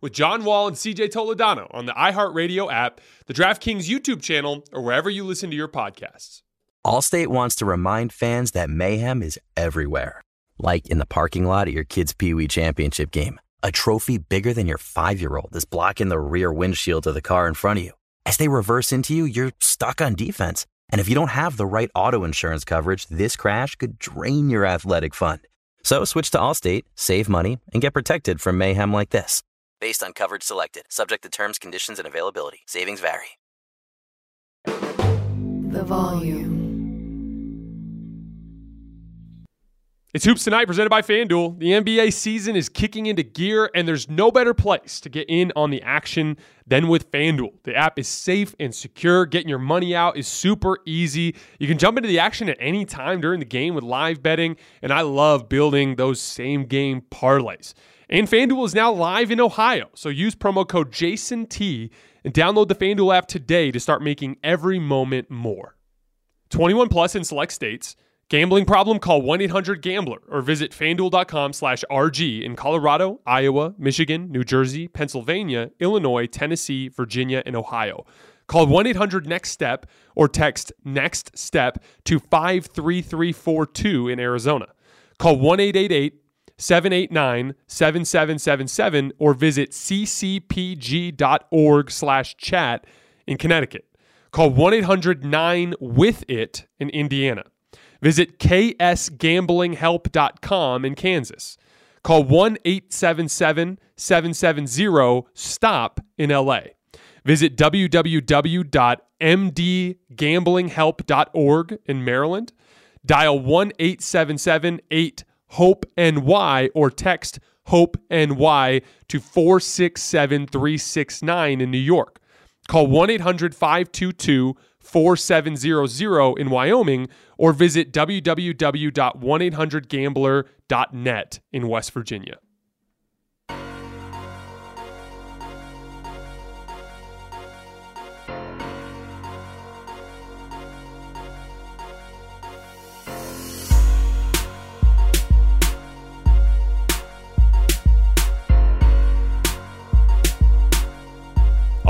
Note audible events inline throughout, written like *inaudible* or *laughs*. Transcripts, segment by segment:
with John Wall and CJ Toledano on the iHeartRadio app, the DraftKings YouTube channel, or wherever you listen to your podcasts. Allstate wants to remind fans that mayhem is everywhere, like in the parking lot at your kid's Pee Wee Championship game. A trophy bigger than your five year old is blocking the rear windshield of the car in front of you. As they reverse into you, you're stuck on defense. And if you don't have the right auto insurance coverage, this crash could drain your athletic fund. So switch to Allstate, save money, and get protected from mayhem like this based on coverage selected, subject to terms, conditions, and availability. Savings vary. The volume. It's Hoops Tonight presented by FanDuel. The NBA season is kicking into gear, and there's no better place to get in on the action than with FanDuel. The app is safe and secure. Getting your money out is super easy. You can jump into the action at any time during the game with live betting, and I love building those same game parlays. And FanDuel is now live in Ohio. So use promo code JASONT and download the FanDuel app today to start making every moment more. 21 plus in select states. Gambling problem? Call 1-800-GAMBLER or visit fanduel.com slash RG in Colorado, Iowa, Michigan, New Jersey, Pennsylvania, Illinois, Tennessee, Virginia, and Ohio. Call 1-800-NEXT-STEP or text NEXT STEP to 53342 in Arizona. Call 1-888 789 7777 or visit ccpg.org slash chat in Connecticut. Call 1 800 9 with it in Indiana. Visit ksgamblinghelp.com in Kansas. Call 1 877 770 STOP in LA. Visit www.mdgamblinghelp.org in Maryland. Dial 1 877 8 Hope NY or text Hope NY to 467369 in New York. Call 1 800 522 4700 in Wyoming or visit www.1800gambler.net in West Virginia.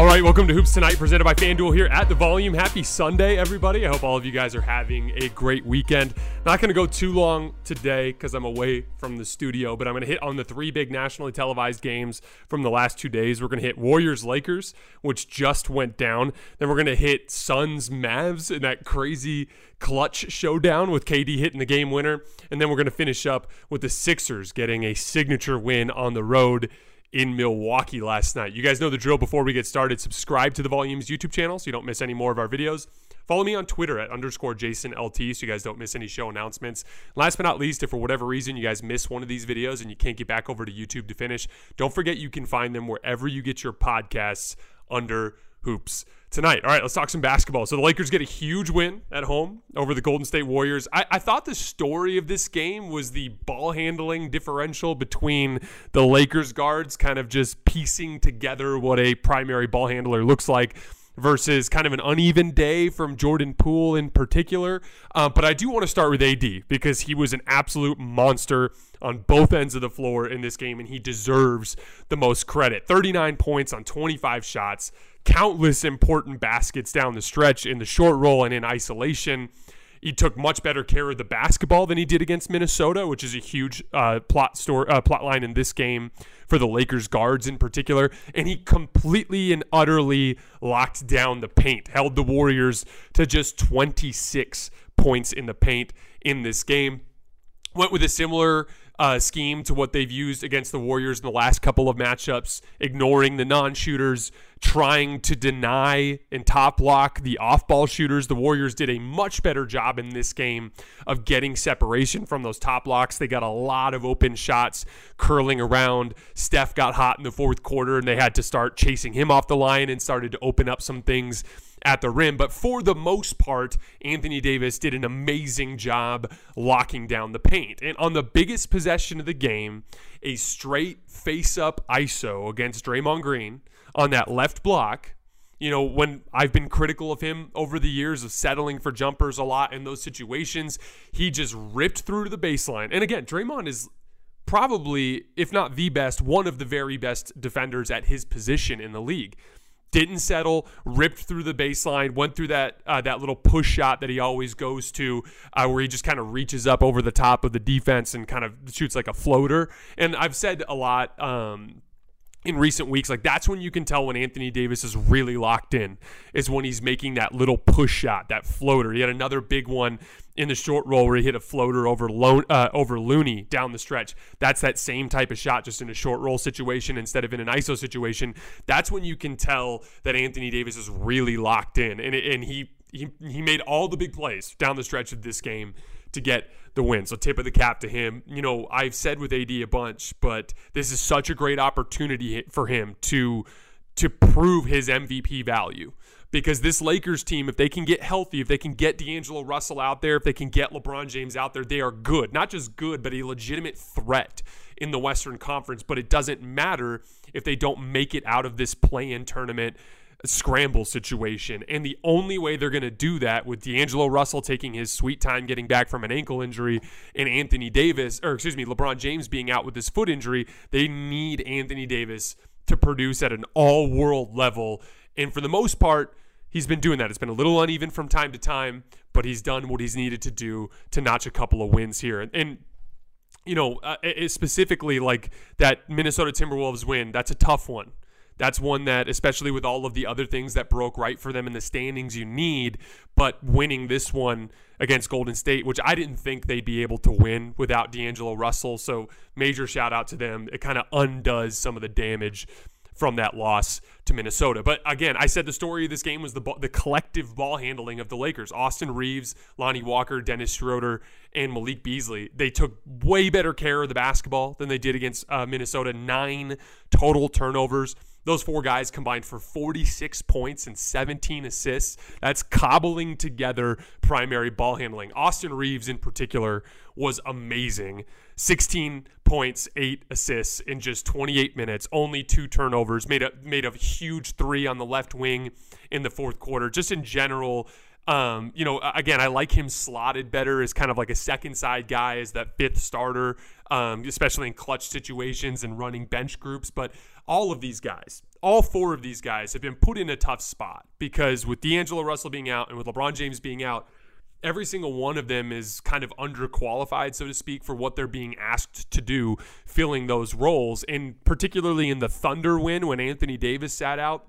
Right, welcome to Hoops Tonight, presented by FanDuel here at the Volume. Happy Sunday, everybody. I hope all of you guys are having a great weekend. Not going to go too long today because I'm away from the studio, but I'm going to hit on the three big nationally televised games from the last two days. We're going to hit Warriors Lakers, which just went down. Then we're going to hit Suns Mavs in that crazy clutch showdown with KD hitting the game winner. And then we're going to finish up with the Sixers getting a signature win on the road in Milwaukee last night. You guys know the drill before we get started. Subscribe to the Volumes YouTube channel so you don't miss any more of our videos. Follow me on Twitter at underscore Jason LT so you guys don't miss any show announcements. Last but not least, if for whatever reason you guys miss one of these videos and you can't get back over to YouTube to finish, don't forget you can find them wherever you get your podcasts under hoops tonight. All right, let's talk some basketball. So the Lakers get a huge win at home over the Golden State Warriors. I, I, thought the story of this game was the ball handling differential between the Lakers guards kind of just piecing together what a primary ball handler looks like. Versus kind of an uneven day from Jordan Poole in particular. Uh, but I do want to start with AD because he was an absolute monster on both ends of the floor in this game, and he deserves the most credit. 39 points on 25 shots, countless important baskets down the stretch in the short roll and in isolation. He took much better care of the basketball than he did against Minnesota, which is a huge uh, plot store uh, plot line in this game for the Lakers guards in particular. And he completely and utterly locked down the paint, held the Warriors to just 26 points in the paint in this game. Went with a similar uh, scheme to what they've used against the Warriors in the last couple of matchups, ignoring the non shooters, trying to deny and top block the off ball shooters. The Warriors did a much better job in this game of getting separation from those top blocks. They got a lot of open shots curling around. Steph got hot in the fourth quarter and they had to start chasing him off the line and started to open up some things at the rim. But for the most part, Anthony Davis did an amazing job locking down the paint. And on the biggest possession of the game, a straight face up ISO against Draymond Green on that left block. You know, when I've been critical of him over the years of settling for jumpers a lot in those situations, he just ripped through to the baseline. And again, Draymond is probably, if not the best, one of the very best defenders at his position in the league. Didn't settle, ripped through the baseline, went through that uh, that little push shot that he always goes to, uh, where he just kind of reaches up over the top of the defense and kind of shoots like a floater. And I've said a lot um, in recent weeks. Like that's when you can tell when Anthony Davis is really locked in, is when he's making that little push shot, that floater. He had another big one in the short roll where he hit a floater over Lo- uh, over Looney down the stretch. That's that same type of shot, just in a short roll situation instead of in an ISO situation. That's when you can tell that Anthony Davis is really locked in, and and he he he made all the big plays down the stretch of this game to get the win. So tip of the cap to him. You know, I've said with AD a bunch, but this is such a great opportunity for him to to prove his MVP value. Because this Lakers team, if they can get healthy, if they can get D'Angelo Russell out there, if they can get LeBron James out there, they are good. Not just good, but a legitimate threat in the Western Conference. But it doesn't matter if they don't make it out of this play in tournament scramble situation. And the only way they're going to do that with D'Angelo Russell taking his sweet time getting back from an ankle injury and Anthony Davis, or excuse me, LeBron James being out with his foot injury, they need Anthony Davis to produce at an all world level. And for the most part, he's been doing that. It's been a little uneven from time to time, but he's done what he's needed to do to notch a couple of wins here. And, and you know, uh, specifically like that Minnesota Timberwolves win, that's a tough one that's one that, especially with all of the other things that broke right for them in the standings, you need. But winning this one against Golden State, which I didn't think they'd be able to win without D'Angelo Russell. So major shout out to them. It kind of undoes some of the damage from that loss to Minnesota. But again, I said the story of this game was the the collective ball handling of the Lakers. Austin Reaves, Lonnie Walker, Dennis Schroeder, and Malik Beasley. They took way better care of the basketball than they did against uh, Minnesota. Nine total turnovers. Those four guys combined for 46 points and 17 assists. That's cobbling together primary ball handling. Austin Reaves, in particular, was amazing. 16 points, eight assists in just 28 minutes, only two turnovers, made a made a huge three on the left wing in the fourth quarter. Just in general, um, you know, again, I like him slotted better as kind of like a second side guy, as that fifth starter, um, especially in clutch situations and running bench groups. But all of these guys, all four of these guys have been put in a tough spot because with D'Angelo Russell being out and with LeBron James being out, every single one of them is kind of underqualified, so to speak, for what they're being asked to do, filling those roles. And particularly in the Thunder win when Anthony Davis sat out,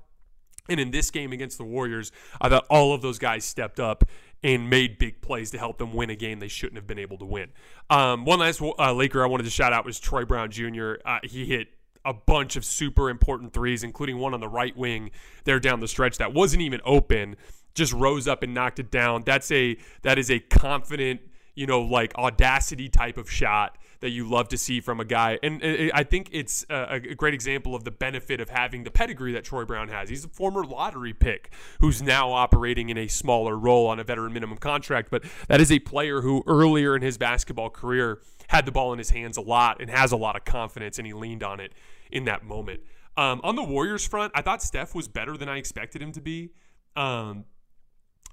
and in this game against the Warriors, I thought all of those guys stepped up and made big plays to help them win a game they shouldn't have been able to win. Um, one last uh, Laker I wanted to shout out was Troy Brown Jr. Uh, he hit a bunch of super important threes, including one on the right wing there down the stretch that wasn't even open, just rose up and knocked it down. That's a that is a confident, you know, like audacity type of shot that you love to see from a guy. And I think it's a great example of the benefit of having the pedigree that Troy Brown has. He's a former lottery pick who's now operating in a smaller role on a veteran minimum contract, but that is a player who earlier in his basketball career had the ball in his hands a lot and has a lot of confidence, and he leaned on it in that moment. Um, on the Warriors front, I thought Steph was better than I expected him to be. Um,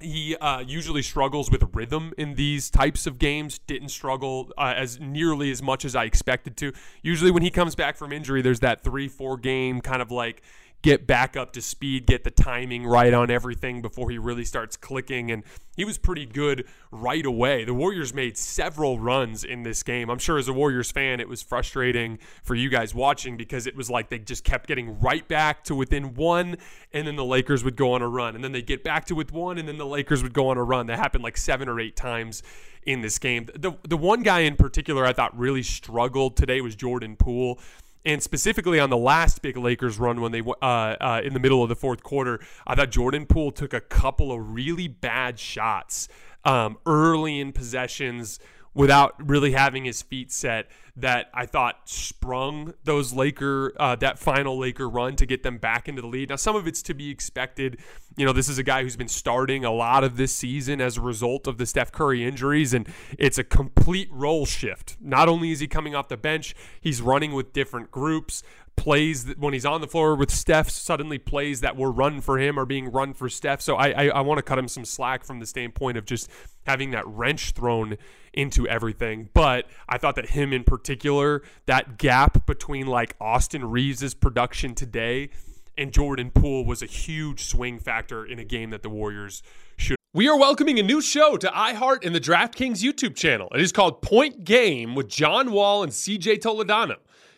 he uh, usually struggles with rhythm in these types of games. Didn't struggle uh, as nearly as much as I expected to. Usually, when he comes back from injury, there's that three, four game kind of like get back up to speed, get the timing right on everything before he really starts clicking. And he was pretty good right away. The Warriors made several runs in this game. I'm sure as a Warriors fan, it was frustrating for you guys watching because it was like they just kept getting right back to within one, and then the Lakers would go on a run. And then they get back to with one, and then the Lakers would go on a run. That happened like seven or eight times in this game. The, the one guy in particular I thought really struggled today was Jordan Poole and specifically on the last big Lakers run when they uh, uh, in the middle of the fourth quarter, I thought Jordan Poole took a couple of really bad shots um, early in possessions without really having his feet set that I thought sprung those Laker uh, that final Laker run to get them back into the lead. Now some of it's to be expected. You know, this is a guy who's been starting a lot of this season as a result of the Steph Curry injuries and it's a complete role shift. Not only is he coming off the bench, he's running with different groups plays that when he's on the floor with Steph, suddenly plays that were run for him are being run for Steph. So I, I, I want to cut him some slack from the standpoint of just having that wrench thrown into everything. But I thought that him in particular, that gap between like Austin Reaves's production today and Jordan Poole was a huge swing factor in a game that the Warriors should. We are welcoming a new show to iHeart and the DraftKings YouTube channel. It is called Point Game with John Wall and CJ Toledano.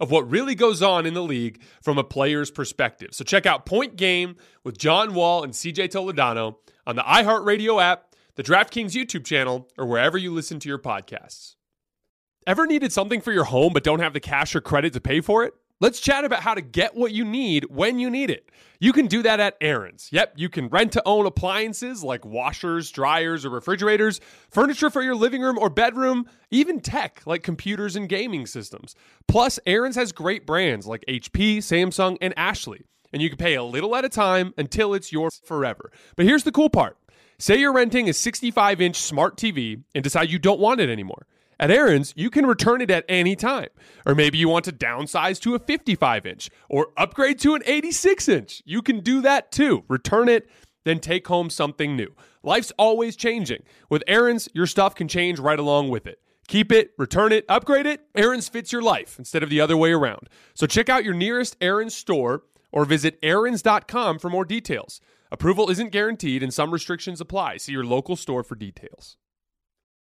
of what really goes on in the league from a player's perspective. So check out Point Game with John Wall and CJ Toledano on the iHeartRadio app, the DraftKings YouTube channel, or wherever you listen to your podcasts. Ever needed something for your home but don't have the cash or credit to pay for it? Let's chat about how to get what you need when you need it. You can do that at Aaron's. Yep, you can rent to own appliances like washers, dryers, or refrigerators, furniture for your living room or bedroom, even tech like computers and gaming systems. Plus, Aaron's has great brands like HP, Samsung, and Ashley, and you can pay a little at a time until it's yours forever. But here's the cool part say you're renting a 65 inch smart TV and decide you don't want it anymore. At Aaron's, you can return it at any time. Or maybe you want to downsize to a 55 inch or upgrade to an 86 inch. You can do that too. Return it, then take home something new. Life's always changing. With Aaron's, your stuff can change right along with it. Keep it, return it, upgrade it. Aaron's fits your life instead of the other way around. So check out your nearest Aaron's store or visit Aaron's.com for more details. Approval isn't guaranteed and some restrictions apply. See your local store for details.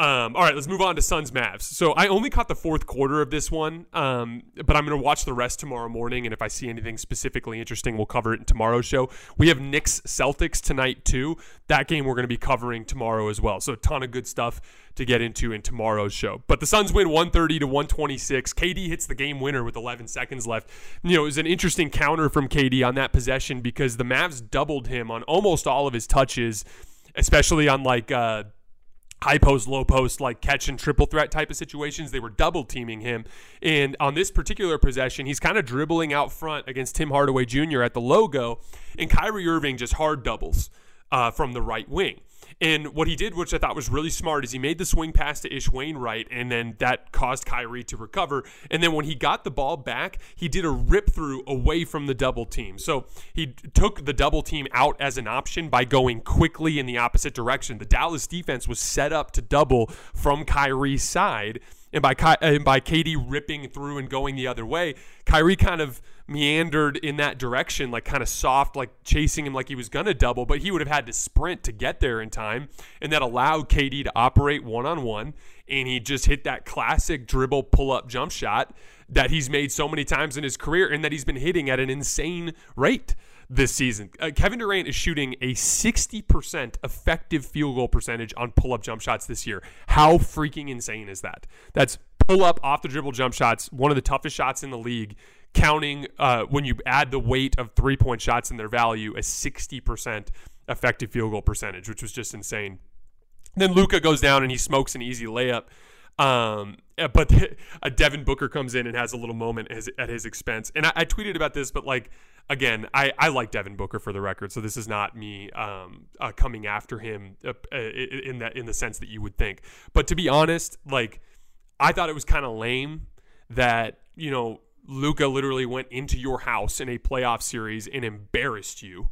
Um, all right, let's move on to Suns Mavs. So I only caught the fourth quarter of this one, um, but I'm going to watch the rest tomorrow morning. And if I see anything specifically interesting, we'll cover it in tomorrow's show. We have Knicks Celtics tonight too. That game we're going to be covering tomorrow as well. So a ton of good stuff to get into in tomorrow's show. But the Suns win 130 to 126. KD hits the game winner with 11 seconds left. You know, it was an interesting counter from KD on that possession because the Mavs doubled him on almost all of his touches, especially on like. Uh, high post, low post, like catch and triple threat type of situations. They were double teaming him. And on this particular possession, he's kind of dribbling out front against Tim Hardaway Jr. at the logo, and Kyrie Irving just hard doubles uh, from the right wing. And what he did, which I thought was really smart, is he made the swing pass to Ish Wainright, and then that caused Kyrie to recover. And then when he got the ball back, he did a rip through away from the double team. So he took the double team out as an option by going quickly in the opposite direction. The Dallas defense was set up to double from Kyrie's side. And by, and by KD ripping through and going the other way, Kyrie kind of meandered in that direction, like kind of soft, like chasing him like he was to double, but he would have had to sprint to get there in time. And that allowed KD to operate one on one. And he just hit that classic dribble pull up jump shot that he's made so many times in his career and that he's been hitting at an insane rate. This season. Uh, Kevin Durant is shooting a 60% effective field goal percentage on pull up jump shots this year. How freaking insane is that? That's pull up off the dribble jump shots, one of the toughest shots in the league. Counting uh, when you add the weight of three point shots and their value, a 60% effective field goal percentage, which was just insane. Then Luka goes down and he smokes an easy layup. Um, but a Devin Booker comes in and has a little moment at his, at his expense. And I, I, tweeted about this, but like again, I, I like Devin Booker for the record, so this is not me um, uh, coming after him uh, uh in that in the sense that you would think. But to be honest, like I thought it was kind of lame that you know Luka literally went into your house in a playoff series and embarrassed you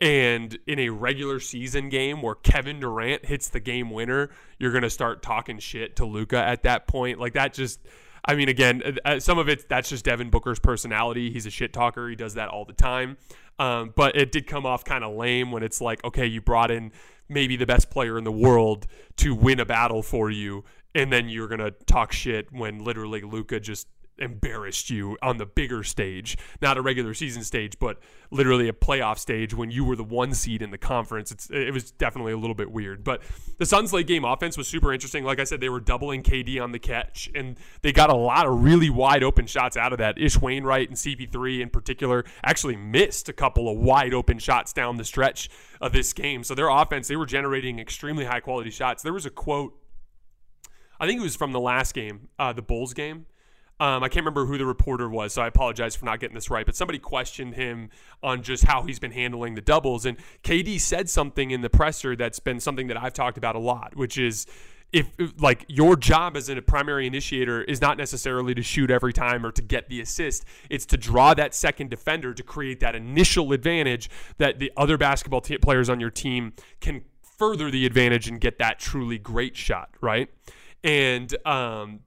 and in a regular season game where Kevin Durant hits the game winner, you're going to start talking shit to Luka at that point. Like that just I mean again, uh, uh, some of it that's just Devin Booker's personality. He's a shit talker. He does that all the time. Um, but it did come off kind of lame when it's like, okay, you brought in maybe the best player in the world to win a battle for you and then you're to talk shit when literally Luka just embarrassed you on the bigger stage, not a regular season stage, but literally a playoff stage when you were the one seed in the conference. It's, it was definitely a little bit weird. But the Suns' late game offense was super interesting. Like I said, they were doubling KD on the catch, and they got a lot of really wide open shots out of that. Ish Wainright and CP3 in particular actually missed a couple of wide open shots down the stretch of this game. So their offense, they were generating extremely high quality shots. There was a quote. I think it was from the last game, uh, the Bulls game, um, I can't remember who the reporter was, so I apologize for not getting this right. But somebody questioned him on just how he's been handling the doubles, and KD said something in the presser that's been something that I've talked about a lot, which is if like your job as a primary initiator is not necessarily to shoot every time or to get the assist it's to draw that second defender to create that initial advantage that the other basketball t- players on your team can further the advantage and get that truly great shot right and um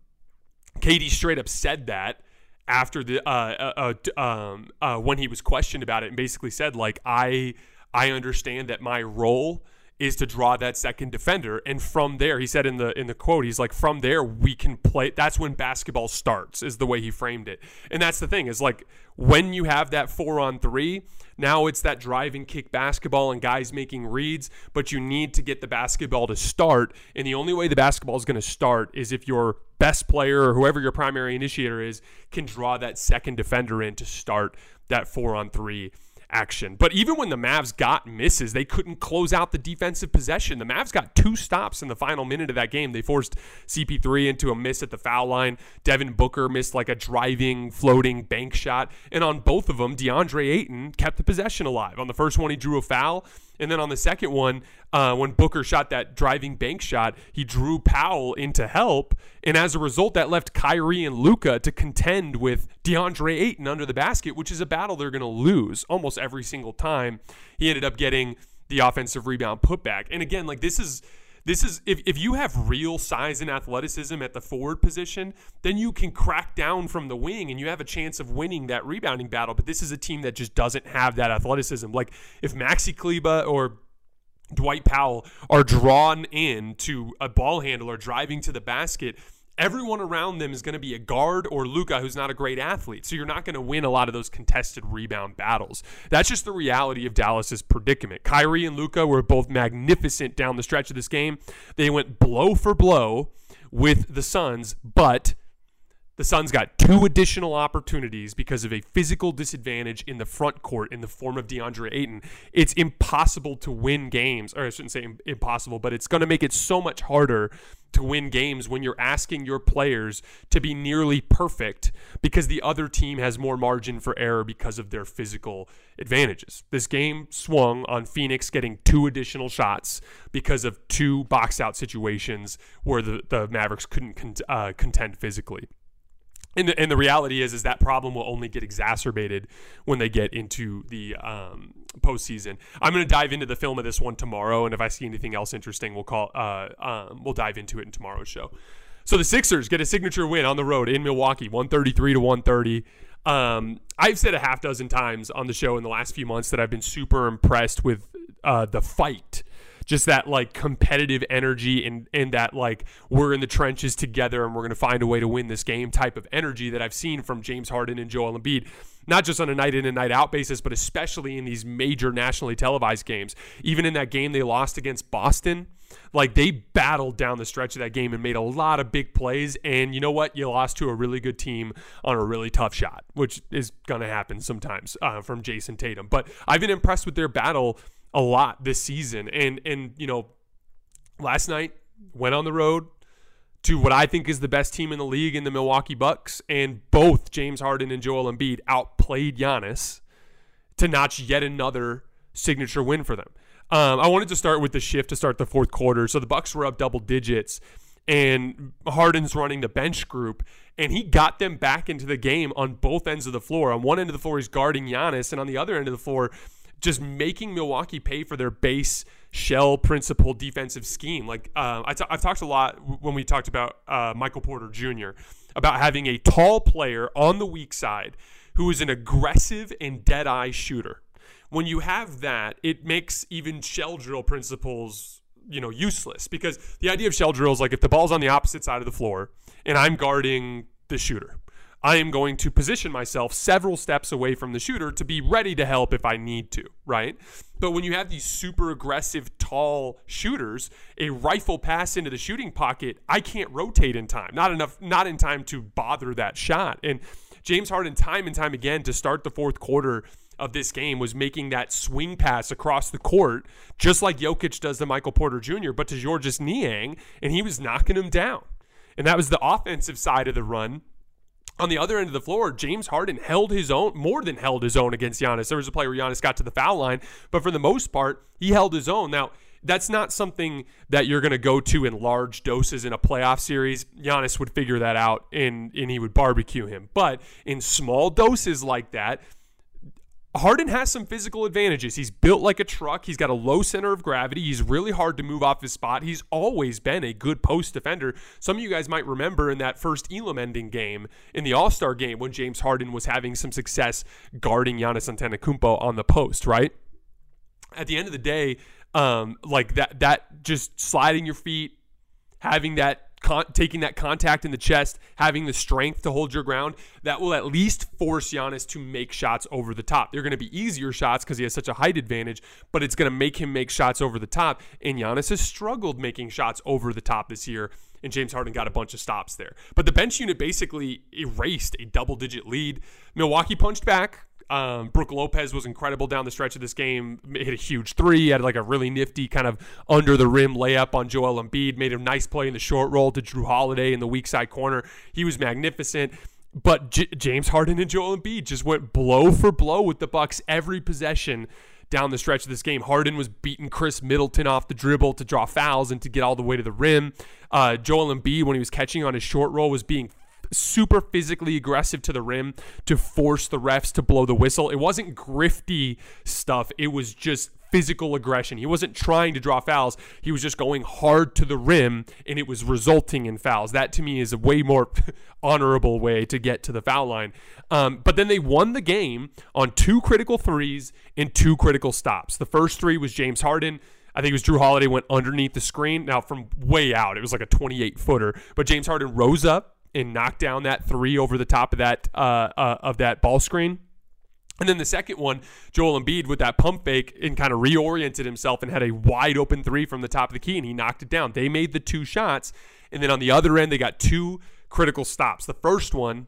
KD straight up said that after the uh, uh, uh, um, uh, when he was questioned about it, and basically said like I I understand that my role is to draw that second defender. And from there he said in the in the quote he's like from there we can play. That's when basketball starts is the way he framed it. And that's the thing is like when you have that 4 on 3 now it's that driving kick basketball and guys making reads but you need to get the basketball to start. And the only way the basketball is going to start is if your best player or whoever your primary initiator is can draw that second defender in to start that 4 on 3 action. But even when the Mavs got misses, they couldn't close out the defensive possession. The Mavs got two stops in the final minute of that game. They forced CP3 into a miss at the foul line. Devin Booker missed like a driving, floating bank shot. And on both of them, DeAndre Ayton kept the possession alive. On the first one, he drew a foul. And then on the second one, uh, when Booker shot that driving bank shot, he drew Powell into help. And as a result, that left Kyrie and Luka to contend with DeAndre Ayton under the basket, which is a battle they're going to lose almost every single time. He ended up getting the offensive rebound putback. And again, like this is this is if, if you have real size and athleticism at the forward position, then you can crack down from the wing and you have a chance of winning that rebounding battle. But this is a team that just doesn't have that athleticism. Like if Maxi Kleber or Dwight Powell are drawn in to a ball handler driving to the basket, everyone around them is going to be a guard or Luka who's not a great athlete. So you're not going to win a lot of those contested rebound battles. That's just the reality of Dallas's predicament. Kyrie and Luca were both magnificent down the stretch of this game. They went blow for blow with the Suns, but the Suns got two additional opportunities because of a physical disadvantage in the front court in the form of DeAndre Ayton. It's impossible to win games, or I shouldn't say impossible, but it's going to make it so much harder to win games when you're asking your players to be nearly perfect because the other team has more margin for error because of their physical advantages. This game swung on Phoenix getting two additional shots because of two box out situations where the, the Mavericks couldn't con- uh, contend physically. And the, and the reality is, is that problem will only get exacerbated when they get into the um, postseason. I'm going to dive into the film of this one tomorrow, and if I see anything else interesting, we'll call. Uh, um, we'll dive into it in tomorrow's show. So the Sixers get a signature win on the road in Milwaukee, 133 to 130. Um, I've said a half dozen times on the show in the last few months that I've been super impressed with uh, the fight just that like competitive energy and and that like we're in the trenches together and we're going to find a way to win this game type of energy that I've seen from James Harden and Joel Embiid not just on a night in and night out basis, but especially in these major nationally televised games. Even in that game they lost against Boston, like they battled down the stretch of that game and made a lot of big plays. And you know what? You lost to a really good team on a really tough shot, which is going to happen sometimes uh, from Jayson Tatum. But I've been impressed with their battle a lot this season. And and you know, last night went on the road to what I think is the best team in the league in the Milwaukee Bucks, and both James Harden and Joel Embiid outplayed Giannis to notch yet another signature win for them. Um, I wanted to start with the shift to start the fourth quarter. So the Bucks were up double digits, and Harden's running the bench group, and he got them back into the game on both ends of the floor. On one end of the floor, he's guarding Giannis, and on the other end of the floor, just making Milwaukee pay for their base shell principle defensive scheme. Like uh, I t- I've talked a lot when we talked about uh, Michael Porter Jr. about having a tall player on the weak side who is an aggressive and dead eye shooter. When you have that, it makes even shell drill principles you know useless because the idea of shell drill is like if the ball's on the opposite side of the floor and I'm guarding the shooter I am going to position myself several steps away from the shooter to be ready to help if I need to, right? But when you have these super aggressive, tall shooters, a rifle pass into the shooting pocket, I can't rotate in time. Not enough, not in time to bother that shot. And James Harden, time and time again, to start the fourth quarter of this game, was making that swing pass across the court, just like Jokic does to Michael Porter Jr., but to Georges Niang, and he was knocking him down. And that was the offensive side of the run on the other end of the floor, James Harden held his own, more than held his own against Giannis. There was a play where Giannis got to the foul line, but for the most part, he held his own. Now, that's not something that you're going to go to in large doses in a playoff series. Giannis would figure that out and, and he would barbecue him. But in small doses like that, Harden has some physical advantages. He's built like a truck. He's got a low center of gravity. He's really hard to move off his spot. He's always been a good post defender. Some of you guys might remember in that first Elam ending game in the All Star game when James Harden was having some success guarding Giannis Antetokounmpo on the post, right? At the end of the day, um, like that, that just sliding your feet, having that con- taking that contact in the chest, having the strength to hold your ground, that will at least force Giannis to make shots over the top. They're going to be easier shots because he has such a height advantage, but it's going to make him make shots over the top. And Giannis has struggled making shots over the top this year and James Harden got a bunch of stops there. But the bench unit basically erased a double digit lead. Milwaukee punched back. Um, Brook Lopez was incredible down the stretch of this game. Hit a huge three. Had like a really nifty kind of under the rim layup on Joel Embiid. Made a nice play in the short roll to Jrue Holiday in the weak side corner. He was magnificent. But J- James Harden and Joel Embiid just went blow for blow with the Bucks every possession down the stretch of this game. Harden was beating Khris Middleton off the dribble to draw fouls and to get all the way to the rim. Uh, Joel Embiid, when he was catching on his short roll, was being super physically aggressive to the rim to force the refs to blow the whistle. It wasn't grifty stuff, it was just physical aggression. He wasn't trying to draw fouls, he was just going hard to the rim and it was resulting in fouls. That to me is a way more *laughs* honorable way to get to the foul line. Um, but then they won the game on two critical threes and two critical stops. The first three was James Harden. I think it was Jrue Holiday went underneath the screen. Now from way out, it was like a 28 footer. But James Harden rose up, and knock down that three over the top of that uh, uh, of that ball screen. And then the second one, Joel Embiid with that pump fake and kind of reoriented himself and had a wide open three from the top of the key and he knocked it down. They made the two shots. And then on the other end, they got two critical stops. The first one,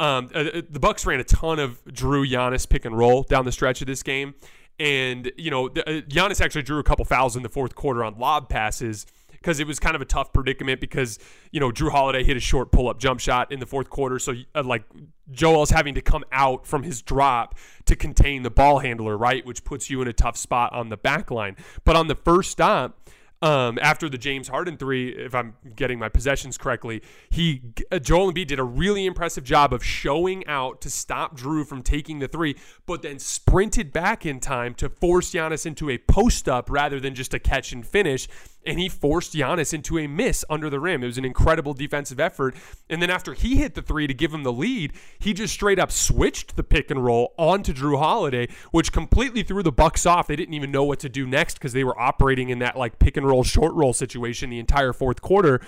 um, uh, uh the Bucks ran a ton of Jrue Giannis pick and roll down the stretch of this game. And, you know, the, uh, Giannis actually drew a couple fouls in the fourth quarter on lob passes because it was kind of a tough predicament because you know Jrue Holiday hit a short pull up jump shot in the fourth quarter, so uh, like Joel's having to come out from his drop to contain the ball handler, right, which puts you in a tough spot on the back line. But on the first stop, um, after the James Harden three, if I'm getting my possessions correctly, he uh, Joel Embiid did a really impressive job of showing out to stop Jrue from taking the three, but then sprinted back in time to force Giannis into a post up rather than just a catch and finish. And he forced Giannis into a miss under the rim. It was an incredible defensive effort. And then after he hit the three to give him the lead, he just straight up switched the pick and roll onto Jrue Holiday, which completely threw the Bucks off. They didn't even know what to do next because they were operating in that like pick and roll short roll situation the entire fourth quarter.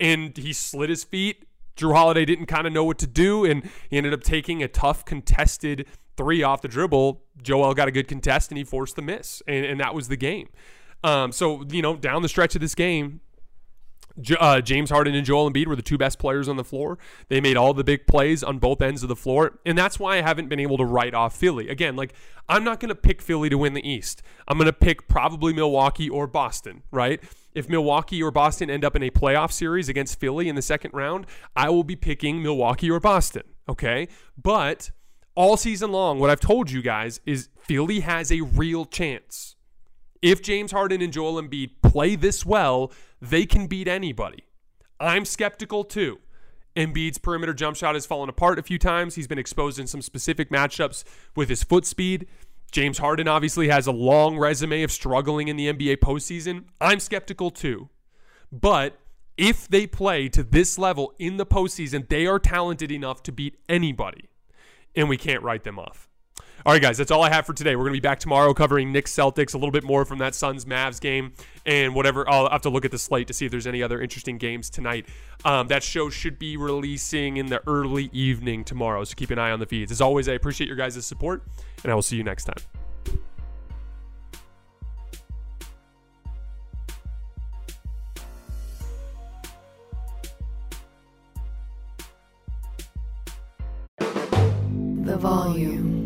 And he slid his feet. Jrue Holiday didn't kind of know what to do, and he ended up taking a tough contested three off the dribble. Joel got a good contest, and he forced the miss, and, and that was the game. Um, so you know, down the stretch of this game, uh, James Harden and Joel Embiid were the two best players on the floor. They made all the big plays on both ends of the floor, and that's why I haven't been able to write off Philly. Again, like I'm not going to pick Philly to win the East. I'm going to pick probably Milwaukee or Boston, right? If Milwaukee or Boston end up in a playoff series against Philly in the second round, I will be picking Milwaukee or Boston, okay? But all season long, what I've told you guys is Philly has a real chance if James Harden and Joel Embiid play this well, they can beat anybody. I'm skeptical too. Embiid's perimeter jump shot has fallen apart a few times. He's been exposed in some specific matchups with his foot speed. James Harden obviously has a long resume of struggling in the NBA postseason. I'm skeptical too. But if they play to this level in the postseason, they are talented enough to beat anybody. And we can't write them off. All right, guys, that's all I have for today. We're going to be back tomorrow covering Knicks Celtics, a little bit more from that Suns Mavs game, and whatever. I'll have to look at the slate to see if there's any other interesting games tonight. Um, that show should be releasing in the early evening tomorrow, so keep an eye on the feeds. As always, I appreciate your guys' support, and I will see you next time. The volume.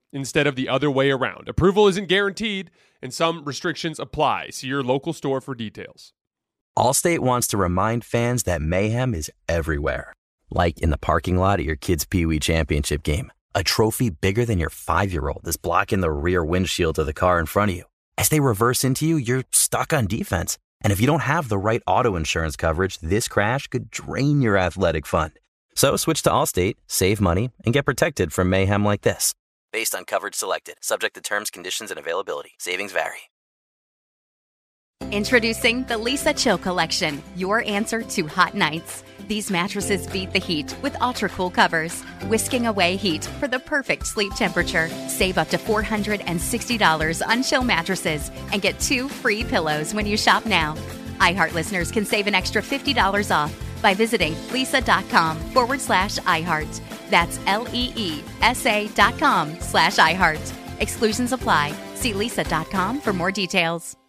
instead of the other way around. Approval isn't guaranteed, and some restrictions apply. See your local store for details. Allstate wants to remind fans that mayhem is everywhere, like in the parking lot at your kid's Pee Wee Championship game. A trophy bigger than your five year old is blocking the rear windshield of the car in front of you. As they reverse into you, you're stuck on defense. And if you don't have the right auto insurance coverage, this crash could drain your athletic fund. So switch to Allstate, save money, and get protected from mayhem like this. Based on coverage selected, subject to terms, conditions, and availability. Savings vary. Introducing the Leesa Chill Collection, your answer to hot nights. These mattresses beat the heat with ultra cool covers, whisking away heat for the perfect sleep temperature. Save up to $460 on chill mattresses and get two free pillows when you shop now. iHeart listeners can save an extra $50 off by visiting leesa.com forward slash iHeart. That's L E E S A dot com slash iHeart. Exclusions apply. See leesa.com for more details.